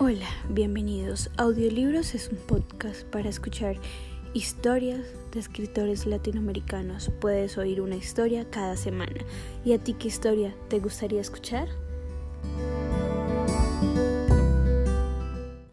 Hola, bienvenidos. Audiolibros es un podcast para escuchar historias de escritores latinoamericanos. Puedes oír una historia cada semana. ¿Y a ti qué historia te gustaría escuchar?